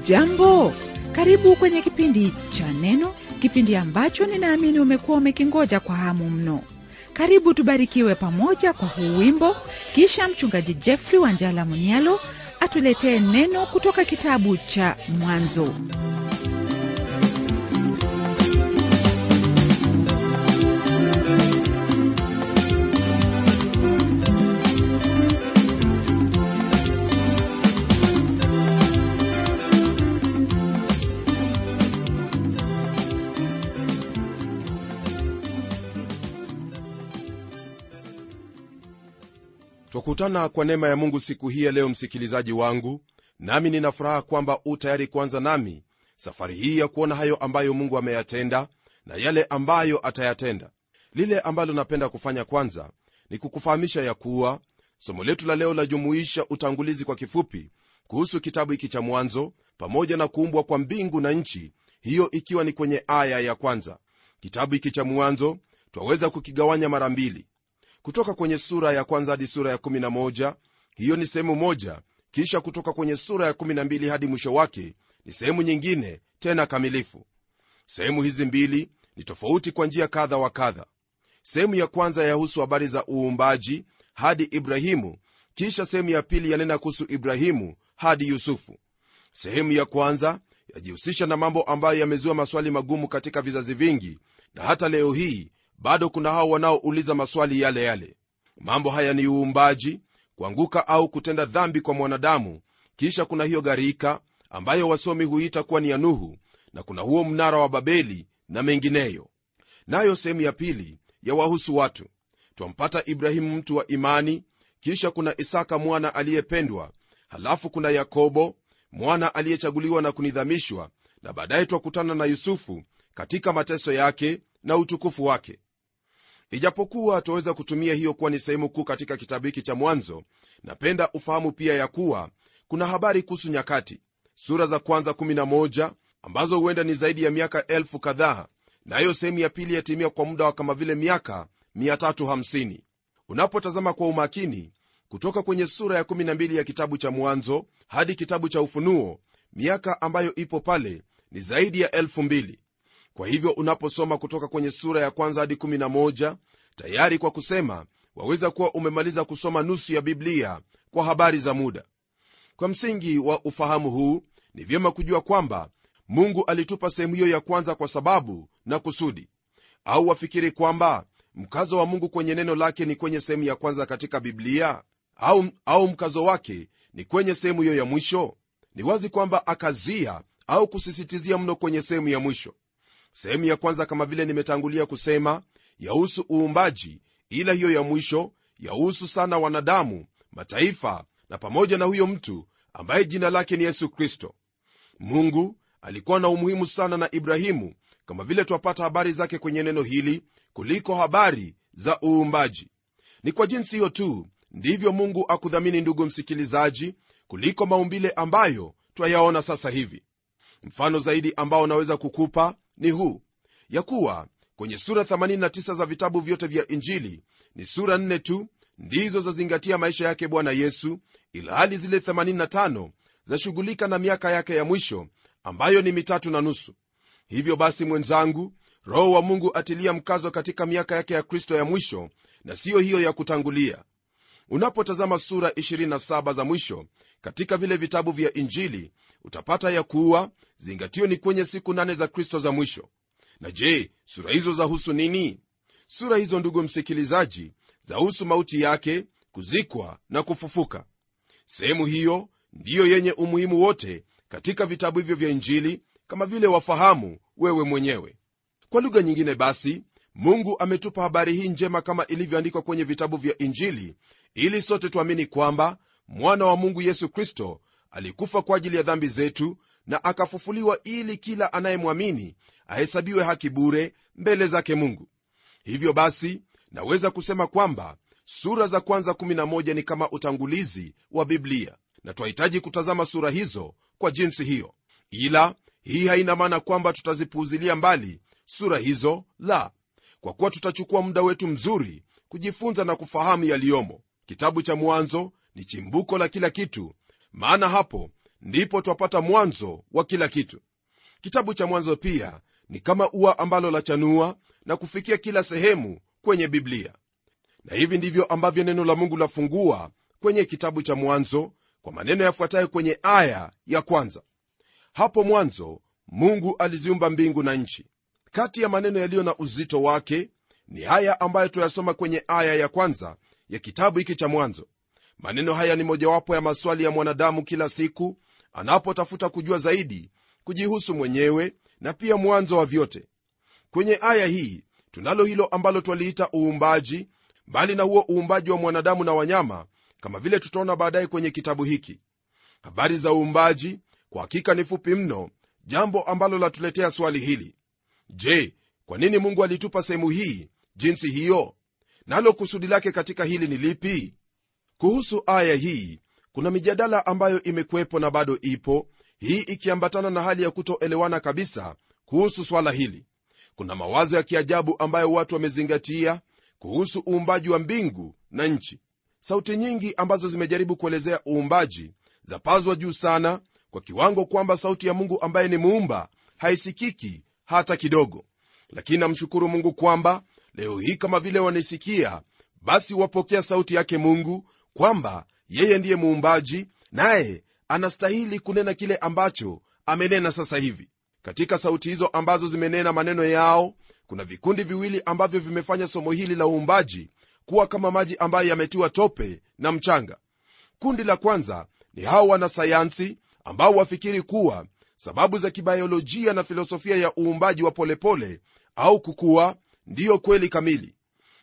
hujambo karibu kwenye kipindi cha neno kipindi ambacho ninaamini umekuwa umekingoja kwa hamu mno. Karibu tubarikiwe pamoja kwa huu wimbo kisha mchungaji jeffrey wanjala munialo atuletee neno kutoka kitabu cha mwanzo twakutana kwa neema ya mungu siku hii ya leo msikilizaji wangu. Nami nina furaha kwamba u tayari kuanza nami safari hii ya kuona hayo ambayo mungu ameyatenda na yale ambayo atayatenda. Lile ambalo napenda kufanya kwanza ni kukufahamisha ya kuwa somo letu la leo lajumuisha utangulizi kwa kifupi kuhusu kitabu hiki cha mwanzo pamoja na kuumbwa kwa mbingu na nchi hiyo ikiwa ni kwenye aya ya kwanza. Kitabu hiki cha mwanzo twaweza kukigawanya mara mbili kutoka kwenye sura ya kwanza hadi sura ya 11 hiyo ni sehemu moja. Kisha kutoka kwenye sura ya 12 hadi mwisho wake ni sehemu nyingine tena kamilifu. Sehemu hizi mbili ni tofauti kwa njia kadha wa kadha. Sehemu ya kwanza yahusu habari za uumbaji hadi ibrahimu kisha sehemu ya pili yanena kuhusu ibrahimu hadi yusufu. Sehemu ya kwanza yajihusisha na mambo ambayo yamezua maswali magumu katika vizazi vingi na hata leo hii bado kuna hao wanaouliza maswali yale yale. Mambo haya ni uumbaji kuanguka au kutenda dhambi kwa mwanadamu. Kisha kuna hiyo gharika ambayo wasomi huita kuwa ni ya nuhu na kuna huo mnara wa babeli na mengineyo. Nayo sehemu ya pili yawahusu watu. Twampata ibrahimu mtu wa imani kisha kuna isaka mwana aliyependwa halafu kuna yakobo mwana aliyechaguliwa na kunidhamishwa na baadaye twakutana na yusufu katika mateso yake na utukufu wake ijapokuwa twaweza kutumia hiyo kuwa ni sehemu kuu katika kitabu hiki cha mwanzo napenda ufahamu pia ya kuwa kuna habari kuhusu nyakati. Sura za kwanza 11 ambazo huenda ni zaidi ya miaka elfu kadhaa nayo sehemu ya pili yatimia kwa muda wa kama vile miaka 350 unapotazama kwa umakini kutoka kwenye sura ya 12 ya kitabu cha mwanzo hadi kitabu cha ufunuo miaka ambayo ipo pale ni zaidi ya elfu mbili kwa hivyo unaposoma kutoka kwenye sura ya kwanza hadi 11 tayari kwa kusema waweza kuwa umemaliza kusoma nusu ya biblia kwa habari za muda. Kwa msingi wa ufahamu huu ni vyema kujua kwamba mungu alitupa sehemu hiyo ya kwanza kwa sababu na kusudi. Au wafikiri kwamba mkazo wa mungu kwenye neno lake ni kwenye sehemu ya kwanza katika biblia? Au, au mkazo wake ni kwenye sehemu hiyo ya mwisho? Ni wazi kwamba akazia au kusisitizia mno kwenye sehemu ya mwisho sehemu ya kwanza kama vile nimetangulia kusema yahusu uumbaji ila hiyo ya mwisho yahusu sana wanadamu mataifa na pamoja na huyo mtu ambaye jina lake ni yesu kristo. Mungu alikuwa na umuhimu sana na ibrahimu kama vile twapata habari zake kwenye neno hili kuliko habari za uumbaji. Ni kwa jinsi hiyo tu ndivyo mungu akudhamini ndugu msikilizaji kuliko maumbile ambayo twayaona sasa hivi. Mfano zaidi ambao naweza kukupa ni huu ya kuwa kwenye sura 89 za vitabu vyote vya injili ni sura 4 tu ndizo zazingatia maisha yake bwana yesu ilhali zile 85 zashughulika na miaka yake ya mwisho ambayo ni mitatu na nusu. Hivyo basi mwenzangu roho wa mungu atilia mkazo katika miaka yake ya kristo ya mwisho na siyo hiyo ya kutangulia. Unapotazama sura 27 za mwisho katika vile vitabu vya injili utapata ya kuwa zingatio ni kwenye siku nane za kristo za mwisho. Na je sura hizo zahusu nini? Sura hizo ndugu msikilizaji zahusu mauti yake kuzikwa na kufufuka. Sehemu hiyo ndiyo yenye umuhimu wote katika vitabu hivyo vya injili kama vile wafahamu wewe mwenyewe. Kwa lugha nyingine basi mungu ametupa habari hii njema kama ilivyoandikwa kwenye vitabu vya injili ili sote tuamini kwamba mwana wa mungu yesu kristo alikufa kwa ajili ya dhambi zetu na akafufuliwa ili kila anayemwamini ahesabiwe haki bure mbele zake mungu. Hivyo basi naweza kusema kwamba sura za kwanza 11 ni kama utangulizi wa biblia na twahitaji kutazama sura hizo kwa jinsi hiyo. Ila hii haina maana kwamba tutazipuuzilia mbali sura hizo la kwa kuwa tutachukua muda wetu mzuri kujifunza na kufahamu yaliyomo. Kitabu cha mwanzo ni chimbuko la kila kitu maana hapo ndipo twapata mwanzo wa kila kitu. Kitabu cha mwanzo pia ni kama ua ambalo lachanua na kufikia kila sehemu kwenye biblia. Na hivi ndivyo ambavyo neno la mungu lafungua kwenye kitabu cha mwanzo kwa maneno yafuatayo kwenye aya ya kwanza. Hapo mwanzo mungu aliziumba mbingu na nchi. Kati ya maneno yaliyo na uzito wake ni haya ambayo tuyasoma kwenye aya ya kwanza ya kitabu hiki cha mwanzo maneno haya ni mojawapo ya maswali ya mwanadamu kila siku anapotafuta kujua zaidi kujihusu mwenyewe na pia mwanzo wa vyote. Kwenye aya hii tunalo hilo ambalo twaliita uumbaji mbali na huo uumbaji wa mwanadamu na wanyama kama vile tutaona baadaye kwenye kitabu hiki. Habari za uumbaji kwa hakika ni fupi mno jambo ambalo latuletea swali hili. Je kwa nini mungu alitupa sehemu hii jinsi hiyo? Nalo kusudi lake katika hili ni lipi kuhusu aya hii kuna mijadala ambayo imekuwepo na bado ipo hii ikiambatana na hali ya kutoelewana kabisa kuhusu swala hili. Kuna mawazo ya kiajabu ambayo watu wamezingatia kuhusu uumbaji wa mbingu na nchi. Sauti nyingi ambazo zimejaribu kuelezea uumbaji zapazwa juu sana kwa kiwango kwamba sauti ya mungu ambaye ni muumba haisikiki hata kidogo. Lakini namshukuru mungu kwamba leo hii kama vile wanaisikia basi wapokea sauti yake mungu kwamba yeye ndiye muumbaji naye anastahili kunena kile ambacho amenena sasa hivi. Katika sauti hizo ambazo zimenena maneno yao kuna vikundi viwili ambavyo vimefanya somo hili la uumbaji kuwa kama maji ambayo yametiwa tope na mchanga. Kundi la kwanza ni hao wanasayansi ambao wafikiri kuwa sababu za kibayolojia na filosofia ya uumbaji wa polepole pole, au kukua ndiyo kweli kamili.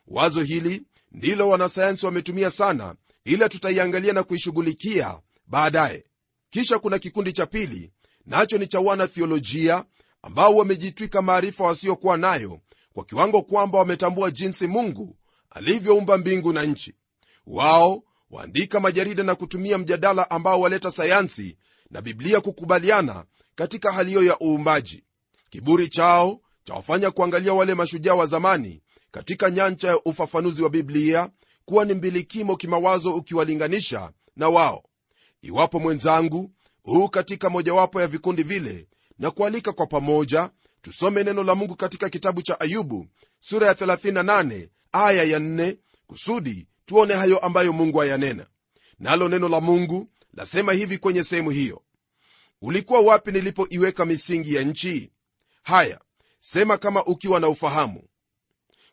Wazo hili ndilo wanasayansi wametumia sana ila tutaiangalia na kuishughulikia baadaye. Kisha kuna kikundi cha pili nacho ni cha wanathiolojia ambao wamejitwika maarifa wasiokuwa nayo kwa kiwango kwamba wametambua jinsi mungu alivyoumba mbingu na nchi. Wao waandika majarida na kutumia mjadala ambao waleta sayansi na biblia kukubaliana katika hali hiyo ya uumbaji. Kiburi chao chawafanya kuangalia wale mashujaa wa zamani katika nyanja ya ufafanuzi wa biblia kuwa ni mbilikimo kimawazo ukiwalinganisha na wao. Iwapo mwenzangu huu katika mojawapo ya vikundi vile na kualika kwa pamoja tusome neno la mungu katika kitabu cha ayubu sura ya 38 aya ya 4 kusudi tuone hayo ambayo mungu ayanena. Nalo neno la mungu lasema hivi kwenye sehemu hiyo. Ulikuwa wapi nilipoiweka misingi ya nchi? Haya sema kama ukiwa na ufahamu.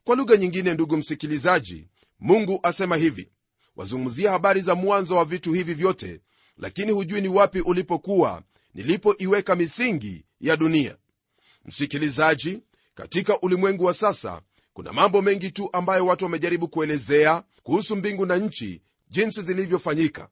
Kwa lugha nyingine ndugu msikilizaji mungu asema hivi wazungumzia habari za mwanzo wa vitu hivi vyote lakini hujui ni wapi ulipokuwa nilipoiweka misingi ya dunia. Msikilizaji katika ulimwengu wa sasa kuna mambo mengi tu ambayo watu wamejaribu kuelezea kuhusu mbingu na nchi jinsi zilivyofanyika.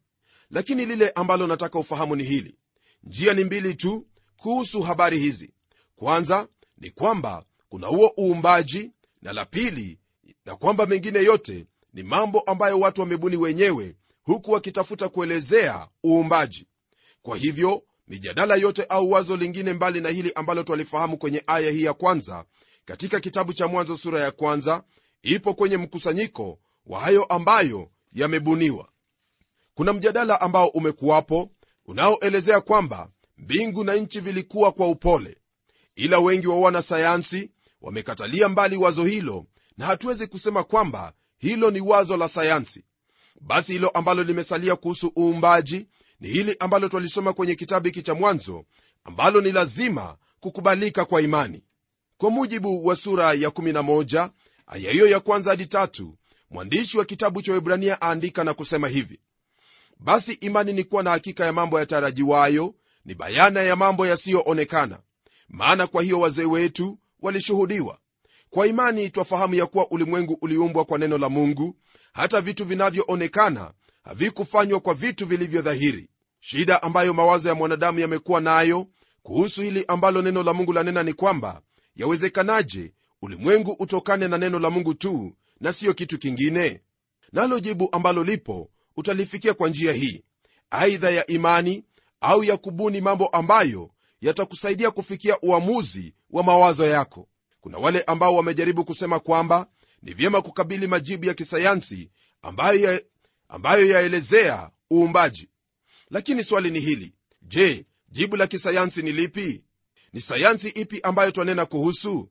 Lakini lile ambalo nataka ufahamu ni hili. Njia ni mbili tu kuhusu habari hizi. Kwanza ni kwamba kuna huo uumbaji na la pili na kwamba mengine yote ni mambo ambayo watu wamebuni wenyewe huku wakitafuta kuelezea uumbaji. Kwa hivyo mijadala yote au wazo lingine mbali na hili ambalo twalifahamu kwenye aya hii ya kwanza katika kitabu cha mwanzo sura ya kwanza ipo kwenye mkusanyiko wa hayo ambayo yamebuniwa. Kuna mjadala ambao umekuwapo unaoelezea kwamba mbingu na nchi vilikuwa kwa upole. Ila wengi wa wanasayansi wamekatalia mbali wazo hilo na hatuwezi kusema kwamba hilo ni wazo la sayansi. Basi hilo ambalo limesalia kuhusu uumbaji ni hili ambalo twalisoma kwenye kitabu hiki cha mwanzo ambalo ni lazima kukubalika kwa imani. Kwa mujibu wa sura ya 11 aya hiyo ya kwanza hadi tatu mwandishi wa kitabu cha webrania aandika na kusema hivi. Basi imani ni kuwa na hakika ya mambo yatarajiwayo ni bayana ya mambo yasiyoonekana. Maana kwa hiyo wazee wetu walishuhudiwa kwa imani twafahamu ya kuwa ulimwengu uliumbwa kwa neno la mungu hata vitu vinavyoonekana havikufanywa kwa vitu vilivyodhahiri shida ambayo mawazo ya mwanadamu yamekuwa nayo kuhusu hili ambalo neno la mungu lanena ni kwamba yawezekanaje ulimwengu utokane na neno la mungu tu na siyo kitu kingine? Nalo jibu ambalo lipo utalifikia kwa njia hii. Aidha ya imani au ya kubuni mambo ambayo yatakusaidia kufikia uamuzi wa mawazo yako kuna wale ambao wamejaribu kusema kwamba ni vyema kukabili majibu ya kisayansi ambayo, ya, yaelezea uumbaji. Lakini swali ni hili. Je jibu la kisayansi ni lipi? Ni sayansi ipi ambayo twanena kuhusu?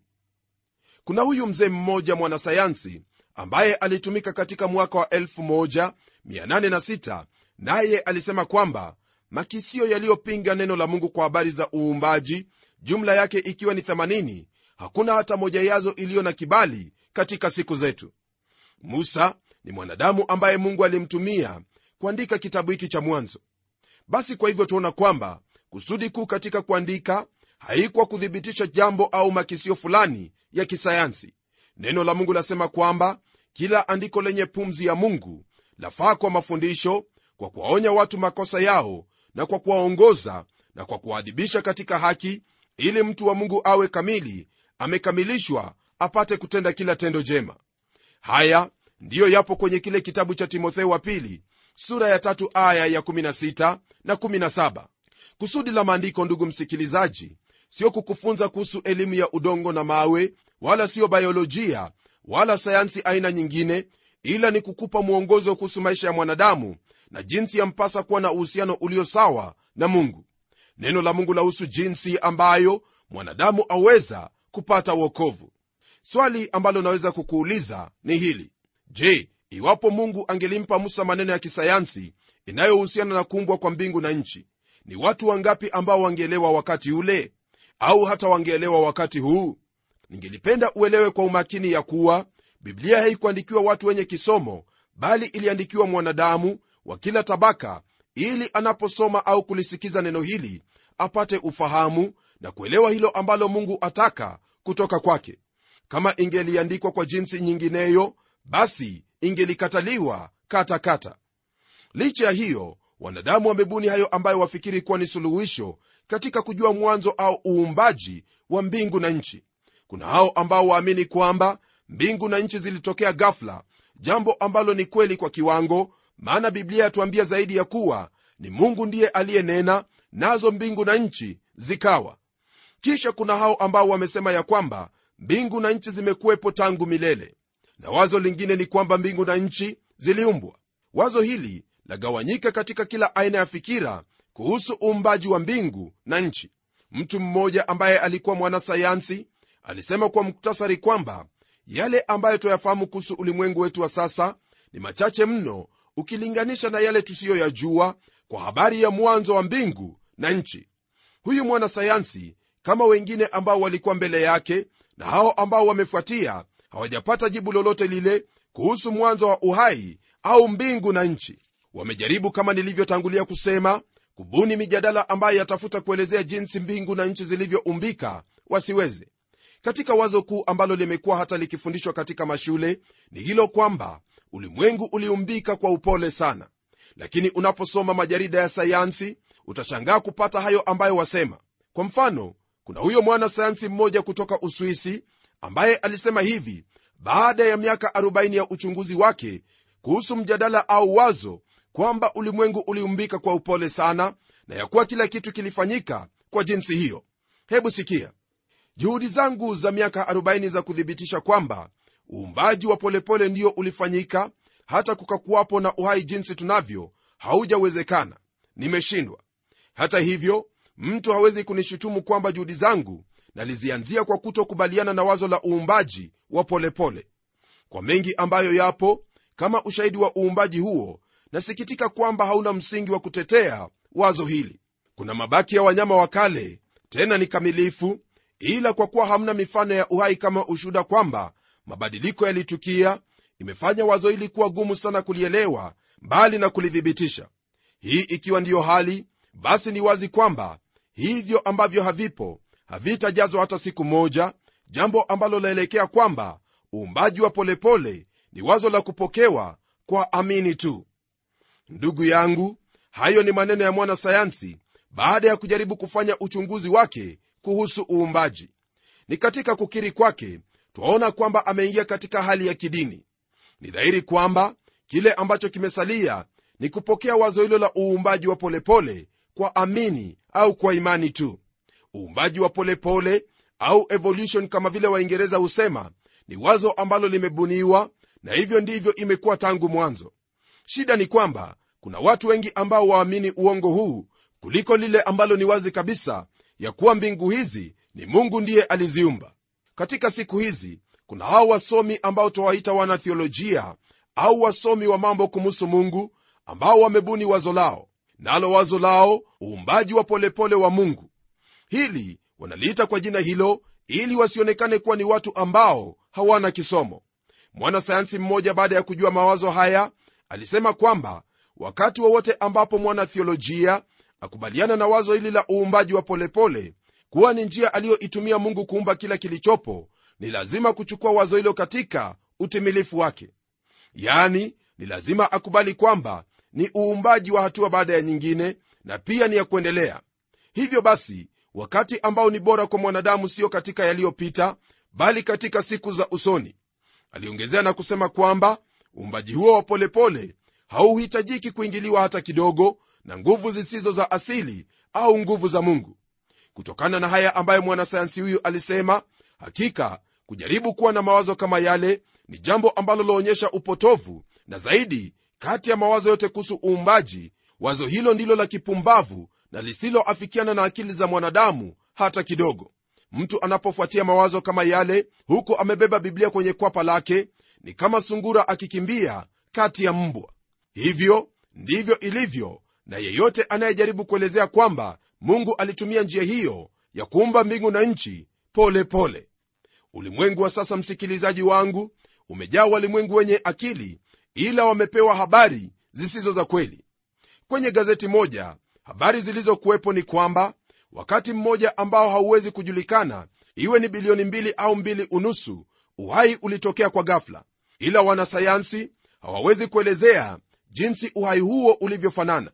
Kuna huyu mzee mmoja mwanasayansi ambaye alitumika katika mwaka wa 1806 naye alisema kwamba makisio yaliyopinga neno la mungu kwa habari za uumbaji jumla yake ikiwa ni 80 hakuna hata moja yazo iliyo na kibali katika siku zetu. Musa ni mwanadamu ambaye mungu alimtumia kuandika kitabu hiki cha mwanzo. Basi kwa hivyo tuona kwamba kusudi kuu katika kuandika haikuwa kuthibitisha jambo au makisio fulani ya kisayansi. Neno la mungu lasema kwamba kila andiko lenye pumzi ya mungu lafaa kwa mafundisho kwa kuwaonya watu makosa yao na kwa kuwaongoza na kwa kuwaadhibisha katika haki ili mtu wa mungu awe kamili amekamilishwa apate kutenda kila tendo jema. Haya ndiyo yapo kwenye kile kitabu cha timotheo wa pili sura ya tatu aya ya 16 na 17 kusudi la maandiko ndugu msikilizaji sio kukufunza kuhusu elimu ya udongo na mawe wala siyo biolojia wala sayansi aina nyingine ila ni kukupa mwongozo kuhusu maisha ya mwanadamu na jinsi yampasa kuwa na uhusiano ulio sawa na mungu. Neno la mungu lahusu jinsi ambayo mwanadamu aweza kupata uokovu swali ambalo naweza kukuuliza ni hili. Je iwapo mungu angelimpa musa maneno ya kisayansi inayohusiana na kuumbwa kwa mbingu na nchi ni watu wangapi ambao wangeelewa wakati ule? Au hata wangeelewa wakati huu? Ningelipenda uelewe kwa umakini ya kuwa biblia haikuandikiwa watu wenye kisomo bali iliandikiwa mwanadamu wa kila tabaka ili anaposoma au kulisikiza neno hili apate ufahamu na kuelewa hilo ambalo mungu ataka kutoka kwake. Kama ingeliandikwa kwa jinsi nyingineyo basi ingelikataliwa katakata. Licha ya hiyo wanadamu wamebuni hayo ambayo wafikiri kuwa ni suluhisho katika kujua mwanzo au uumbaji wa mbingu na nchi. Kuna hao ambao waamini kwamba mbingu na nchi zilitokea gafla jambo ambalo ni kweli kwa kiwango maana biblia yatuambia zaidi ya kuwa ni mungu ndiye aliyenena nazo mbingu na nchi zikawa kisha kuna hao ambao wamesema ya kwamba mbingu na nchi zimekuwepo tangu milele na wazo lingine ni kwamba mbingu na nchi ziliumbwa. Wazo hili lagawanyika katika kila aina ya fikira kuhusu uumbaji wa mbingu na nchi. Mtu mmoja ambaye alikuwa mwanasayansi alisema kwa muktasari kwamba yale ambayo twayafahamu kuhusu ulimwengu wetu wa sasa ni machache mno ukilinganisha na yale tusiyoyajua kwa habari ya mwanzo wa mbingu na nchi. Huyu mwanasayansi kama wengine ambao walikuwa mbele yake na hao ambao wamefuatia hawajapata jibu lolote lile kuhusu mwanzo wa uhai au mbingu na nchi. Wamejaribu kama nilivyotangulia kusema kubuni mijadala ambayo yatafuta kuelezea jinsi mbingu na nchi zilivyoumbika wasiweze. Katika wazo kuu ambalo limekuwa hata likifundishwa katika mashule ni hilo kwamba ulimwengu uliumbika kwa upole sana. Lakini unaposoma majarida ya sayansi utashangaa kupata hayo ambayo wasema. Kwa mfano kuna huyo mwana sayansi mmoja kutoka uswisi ambaye alisema hivi baada ya miaka 40 ya uchunguzi wake kuhusu mjadala au wazo kwamba ulimwengu uliumbika kwa upole sana na ya kuwa kila kitu kilifanyika kwa jinsi hiyo. Hebu sikia. Juhudi zangu za miaka 40 za kuthibitisha kwamba uumbaji wa polepole ndio ulifanyika hata kukakuwapo na uhai jinsi tunavyo haujawezekana. Nimeshindwa. Hata hivyo mtu hawezi kunishutumu kwamba juhudi zangu nalizianzia kwa kutokubaliana na wazo la uumbaji wa polepole pole. kwa mengi ambayo yapo kama ushahidi wa uumbaji huo nasikitika kwamba hauna msingi wa kutetea wazo hili kuna mabaki ya wanyama wa kale tena ni kamilifu ila kwa kuwa hamna mifano ya uhai kama ushuhuda kwamba mabadiliko yalitukia imefanya wazo hili kuwa gumu sana kulielewa mbali na kulithibitisha hii ikiwa ndiyo hali basi ni wazi kwamba hivyo ambavyo havipo havitajazwa hata siku moja jambo ambalo laelekea kwamba uumbaji wa polepole ni wazo la kupokewa kwa amini tu. Ndugu yangu hayo ni maneno ya mwanasayansi baada ya kujaribu kufanya uchunguzi wake kuhusu uumbaji. Ni katika kukiri kwake twaona kwamba ameingia katika hali ya kidini. Ni dhahiri kwamba kile ambacho kimesalia ni kupokea wazo hilo la uumbaji wa polepole pole, kwa amini au kwa imani tu. Uumbaji wa polepole pole, au evolution kama vile waingereza husema ni wazo ambalo limebuniwa na hivyo ndivyo imekuwa tangu mwanzo. Shida ni kwamba kuna watu wengi ambao waamini uongo huu kuliko lile ambalo ni wazi kabisa ya kuwa mbingu hizi ni mungu ndiye aliziumba. Katika siku hizi kuna hao wasomi ambao twawaita wanathiolojia au wasomi wa mambo kumuhusu mungu ambao wamebuni wazo lao nalo wazo lao uumbaji wa polepole wa mungu. Hili wanaliita kwa jina hilo ili wasionekane kuwa ni watu ambao hawana kisomo. Mwanasayansi mmoja baada ya kujua mawazo haya alisema kwamba wakati wowote wa ambapo mwanathiolojia akubaliana na wazo hili la uumbaji wa polepole kuwa ni njia aliyoitumia mungu kuumba kila kilichopo ni lazima kuchukua wazo hilo katika utimilifu wake. Yani ni lazima akubali kwamba ni uumbaji wa hatua baada ya nyingine na pia ni ya kuendelea. Hivyo basi wakati ambao ni bora kwa mwanadamu sio katika yaliyopita bali katika siku za usoni. Aliongezea na kusema kwamba uumbaji huo wa polepole hauhitajiki kuingiliwa hata kidogo na nguvu zisizo za asili au nguvu za mungu. Kutokana na haya ambayo mwanasayansi huyu alisema hakika kujaribu kuwa na mawazo kama yale ni jambo ambalo laonyesha upotovu na zaidi kati ya mawazo yote kuhusu uumbaji wazo hilo ndilo la kipumbavu na lisiloafikiana na akili za mwanadamu hata kidogo. Mtu anapofuatia mawazo kama yale huku amebeba biblia kwenye kwapa lake ni kama sungura akikimbia kati ya mbwa. Hivyo ndivyo ilivyo na yeyote anayejaribu kuelezea kwamba mungu alitumia njia hiyo ya kuumba mbingu na nchi pole pole. Ulimwengu wa sasa msikilizaji wangu umejaa walimwengu wenye akili ila wamepewa habari zisizo za kweli. Kwenye gazeti moja habari zilizokuwepo ni kwamba wakati mmoja ambao hauwezi kujulikana iwe ni bilioni mbili au mbili unusu uhai ulitokea kwa ghafla. Ila wanasayansi hawawezi kuelezea jinsi uhai huo ulivyofanana.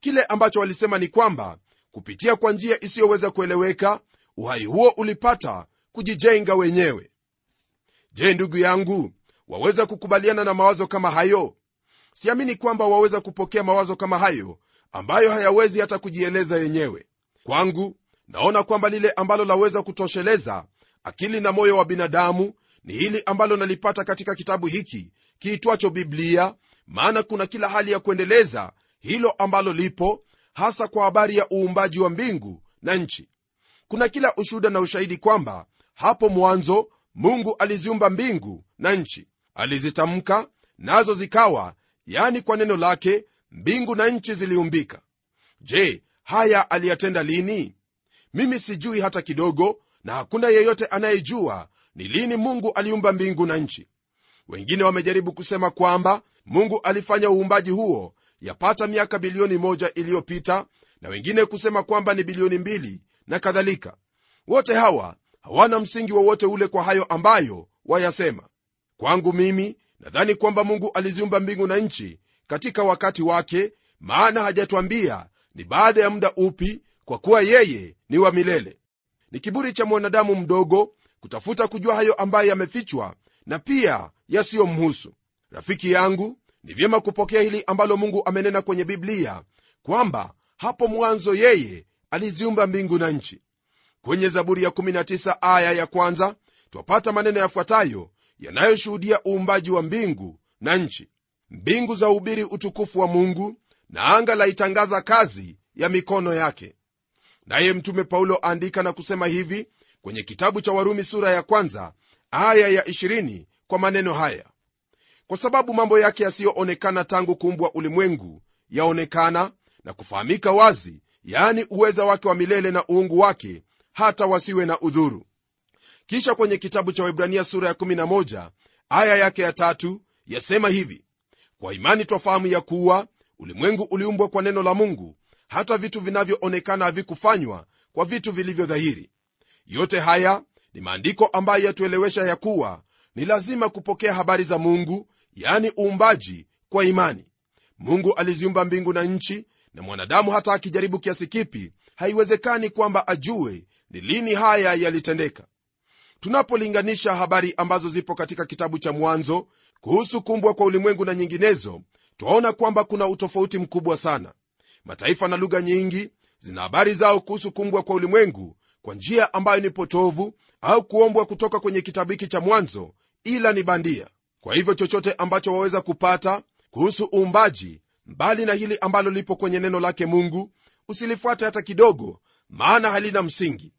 Kile ambacho walisema ni kwamba kupitia kwa njia isiyoweza kueleweka uhai huo ulipata kujijenga wenyewe. Je ndugu yangu waweza kukubaliana na mawazo kama hayo? Siamini kwamba waweza kupokea mawazo kama hayo ambayo hayawezi hata kujieleza yenyewe. Kwangu naona kwamba lile ambalo laweza kutosheleza akili na moyo wa binadamu ni hili ambalo nalipata katika kitabu hiki kiitwacho biblia maana kuna kila hali ya kuendeleza hilo ambalo lipo hasa kwa habari ya uumbaji wa mbingu na nchi. Kuna kila ushuda na ushahidi kwamba hapo mwanzo mungu aliziumba mbingu na nchi alizitamka nazo zikawa yani kwa neno lake mbingu na nchi ziliumbika. Je haya aliyatenda lini? Mimi sijui hata kidogo na hakuna yeyote anayejua ni lini mungu aliumba mbingu na nchi. Wengine wamejaribu kusema kwamba mungu alifanya uumbaji huo yapata miaka bilioni moja iliyopita na wengine kusema kwamba ni bilioni mbili na kadhalika. Wote hawa hawana msingi wowote ule kwa hayo ambayo wayasema kwangu mimi nadhani kwamba mungu aliziumba mbingu na nchi katika wakati wake maana hajatwambia ni baada ya muda upi kwa kuwa yeye ni wa milele. Ni kiburi cha mwanadamu mdogo kutafuta kujua hayo ambayo yamefichwa na pia yasiyomhusu. Rafiki yangu ni vyema kupokea hili ambalo mungu amenena kwenye biblia kwamba hapo mwanzo yeye aliziumba mbingu na nchi. Kwenye zaburi ya 19 aya ya kwanza twapata maneno yafuatayo yanayoshuhudia uumbaji wa mbingu na nchi. Mbingu za ubiri utukufu wa mungu na anga laitangaza kazi ya mikono yake. Naye mtume paulo aandika na kusema hivi kwenye kitabu cha warumi sura ya kwanza aya ya 20 kwa maneno haya. Kwa sababu mambo yake yasiyoonekana tangu kuumbwa ulimwengu yaonekana na kufahamika wazi yaani uweza wake wa milele na uungu wake hata wasiwe na udhuru kisha kwenye kitabu cha waibrania sura ya 11 aya yake ya tatu yasema hivi kwa imani twafahamu ya kuwa ulimwengu uliumbwa kwa neno la mungu hata vitu vinavyoonekana havikufanywa kwa vitu vilivyodhahiri yote haya ni maandiko ambayo yatuelewesha ya kuwa ni lazima kupokea habari za mungu yani uumbaji kwa imani. Mungu aliziumba mbingu na nchi na mwanadamu hata akijaribu kiasi kipi haiwezekani kwamba ajue ni lini haya yalitendeka tunapolinganisha habari ambazo zipo katika kitabu cha mwanzo kuhusu kumbwa kwa ulimwengu na nyinginezo twaona kwamba kuna utofauti mkubwa sana. Mataifa na lugha nyingi zina habari zao kuhusu kumbwa kwa ulimwengu kwa njia ambayo ni potovu au kuombwa kutoka kwenye kitabu hiki cha mwanzo ila ni bandia. Kwa hivyo chochote ambacho waweza kupata kuhusu uumbaji mbali na hili ambalo lipo kwenye neno lake mungu usilifuate hata kidogo maana halina msingi.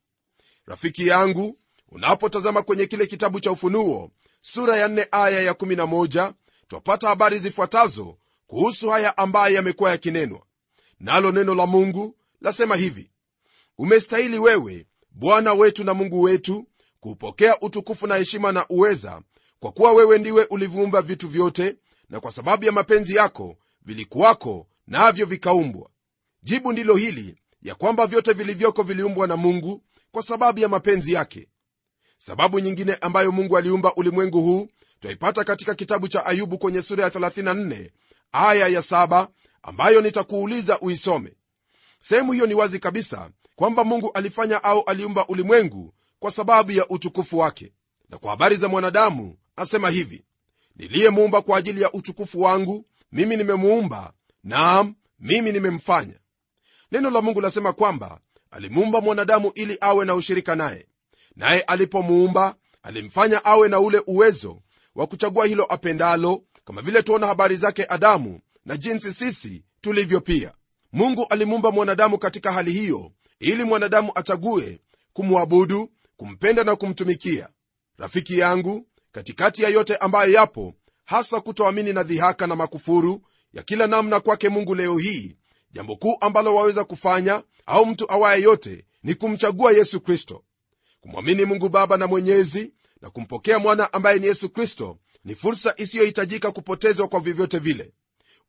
Rafiki yangu unapotazama kwenye kile kitabu cha ufunuo sura ya 4 aya ya11 twapata habari zifuatazo kuhusu haya ambaye yamekuwa yakinenwa. Nalo neno la mungu lasema hivi umestahili wewe bwana wetu na mungu wetu kupokea utukufu na heshima na uweza kwa kuwa wewe ndiwe uliviumba vitu vyote na kwa sababu ya mapenzi yako vilikuwako navyo na vikaumbwa. Jibu ndilo hili ya kwamba vyote vilivyoko viliumbwa na mungu kwa sababu ya mapenzi yake sababu nyingine ambayo mungu aliumba ulimwengu huu twaipata katika kitabu cha ayubu kwenye sura ya 34 aya ya 7 ambayo nitakuuliza uisome. Sehemu hiyo ni wazi kabisa kwamba mungu alifanya au aliumba ulimwengu kwa sababu ya utukufu wake. Na kwa habari za mwanadamu asema hivi niliyemuumba kwa ajili ya utukufu wangu mimi nimemuumba naam mimi nimemfanya. Neno la mungu lasema kwamba alimuumba mwanadamu ili awe na ushirika naye naye alipomuumba alimfanya awe na ule uwezo wa kuchagua hilo apendalo kama vile tuona habari zake adamu na jinsi sisi tulivyo pia. Mungu alimuumba mwanadamu katika hali hiyo ili mwanadamu achague kumwabudu kumpenda na kumtumikia. Rafiki yangu katikati ya yote ambayo yapo hasa kutoamini na dhihaka na makufuru ya kila namna kwake mungu leo hii jambo kuu ambalo waweza kufanya au mtu awaye yote ni kumchagua yesu kristo kumwamini mungu baba na mwenyezi na kumpokea mwana ambaye ni yesu kristo ni fursa isiyohitajika kupotezwa kwa vyovyote vile.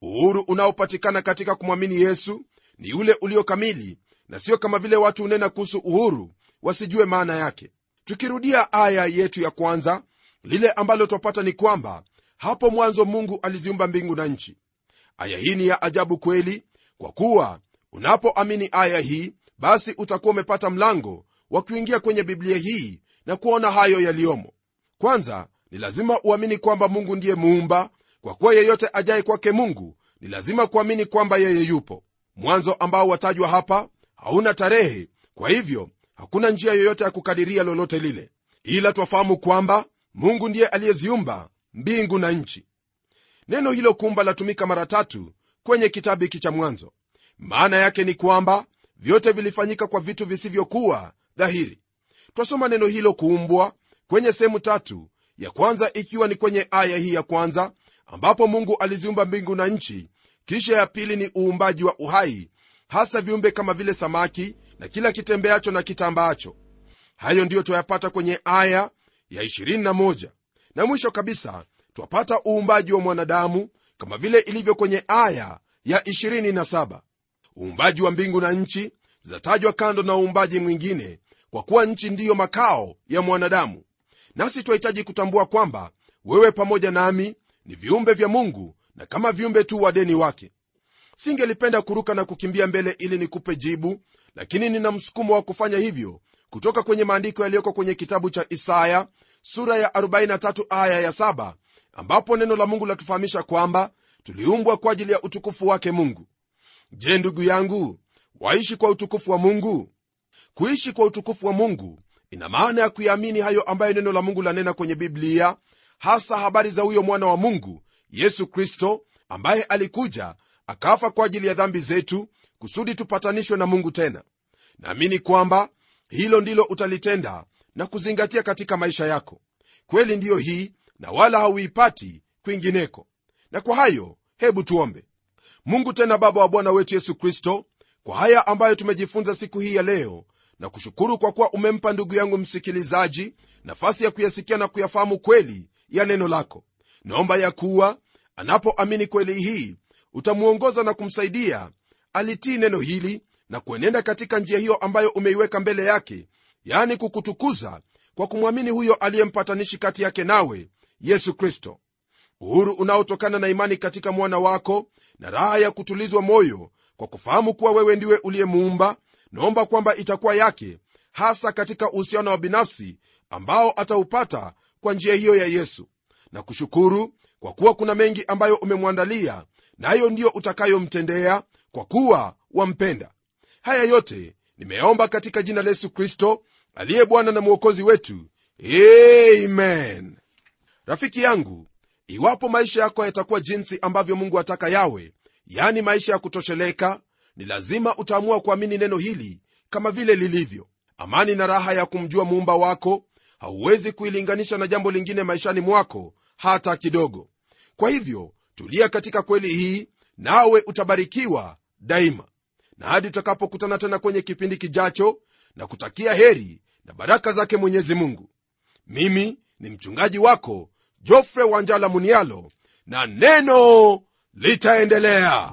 Uhuru unaopatikana katika kumwamini yesu ni ule ulio kamili na sio kama vile watu hunena kuhusu uhuru wasijue maana yake. Tukirudia aya yetu ya kwanza lile ambalo twapata ni kwamba hapo mwanzo mungu aliziumba mbingu na nchi. Aya hii ni ya ajabu kweli kwa kuwa unapoamini aya hii basi utakuwa umepata mlango wa kuingia kwenye biblia hii na kuona hayo yaliyomo. Kwanza ni lazima uamini kwamba mungu ndiye muumba. Kwa kuwa yeyote ajaye kwake mungu ni lazima kuamini kwamba yeye yupo. Mwanzo ambao watajwa hapa hauna tarehe. Kwa hivyo hakuna njia yoyote ya kukadiria lolote lile. Ila twafahamu kwamba mungu ndiye aliyeziumba mbingu na nchi. Neno hilo kumba latumika mara tatu kwenye kitabu hiki cha mwanzo. Maana yake ni kwamba vyote vilifanyika kwa vitu visivyokuwa dhahiri. Twasoma neno hilo kuumbwa kwenye sehemu tatu ya kwanza ikiwa ni kwenye aya hii ya kwanza ambapo mungu aliziumba mbingu na nchi kisha ya pili ni uumbaji wa uhai hasa viumbe kama vile samaki na kila kitembeacho na kitambaacho. Hayo ndiyo twayapata kwenye aya ya 21 na mwisho kabisa twapata uumbaji wa mwanadamu kama vile ilivyo kwenye aya ya 27 uumbaji wa mbingu na nchi zatajwa kando na uumbaji mwingine kwa kuwa nchi ndiyo makao ya mwanadamu. Nasi twahitaji kutambua kwamba wewe pamoja nami ni viumbe vya mungu na kama viumbe tu wadeni wake. Singelipenda kuruka na kukimbia mbele ili nikupe jibu lakini nina msukumo wa kufanya hivyo kutoka kwenye maandiko yaliyoko kwenye kitabu cha isaya sura ya 43 aya ya 7 ambapo neno la mungu latufahamisha kwamba tuliumbwa kwa ajili ya utukufu wake mungu. Je ndugu yangu waishi kwa utukufu wa mungu kuishi kwa utukufu wa mungu. Ina maana ya kuyaamini hayo ambayo neno la mungu lanena kwenye biblia hasa habari za huyo mwana wa mungu yesu kristo ambaye alikuja akafa kwa ajili ya dhambi zetu kusudi tupatanishwe na mungu tena. Naamini kwamba hilo ndilo utalitenda na kuzingatia katika maisha yako. Kweli ndiyo hii na wala hauipati kwingineko. Na kwa hayo hebu tuombe. Mungu tena baba wa bwana wetu yesu kristo kwa haya ambayo tumejifunza siku hii ya leo na kushukuru kwa kuwa umempa ndugu yangu msikilizaji nafasi ya kuyasikia na kuyafahamu kweli ya neno lako. Naomba ya kuwa anapoamini kweli hii utamwongoza na kumsaidia alitii neno hili na kuenenda katika njia hiyo ambayo umeiweka mbele yake yani kukutukuza kwa kumwamini huyo aliyempatanishi kati yake nawe yesu kristo. Uhuru unaotokana na imani katika mwana wako na raha ya kutulizwa moyo kwa kufahamu kuwa wewe ndiwe uliyemuumba naomba kwamba itakuwa yake hasa katika uhusiano wa binafsi ambao ataupata kwa njia hiyo ya yesu. Na kushukuru kwa kuwa kuna mengi ambayo umemwandalia nayo na ndiyo utakayomtendea kwa kuwa wampenda. Haya yote nimeomba katika jina la yesu kristo aliye bwana na mwokozi wetu. Amen. Rafiki yangu iwapo maisha yako yatakuwa jinsi ambavyo mungu ataka yawe yani maisha ya kutosheleka ni lazima utaamua kuamini neno hili kama vile lilivyo. Amani na raha ya kumjua muumba wako hauwezi kuilinganisha na jambo lingine maishani mwako hata kidogo. Kwa hivyo tulia katika kweli hii nawe utabarikiwa daima. Na hadi tutakapokutana tena kwenye kipindi kijacho na kutakia heri na baraka zake mwenyezi mungu. Mimi ni mchungaji wako jofre wanjala munialo na neno litaendelea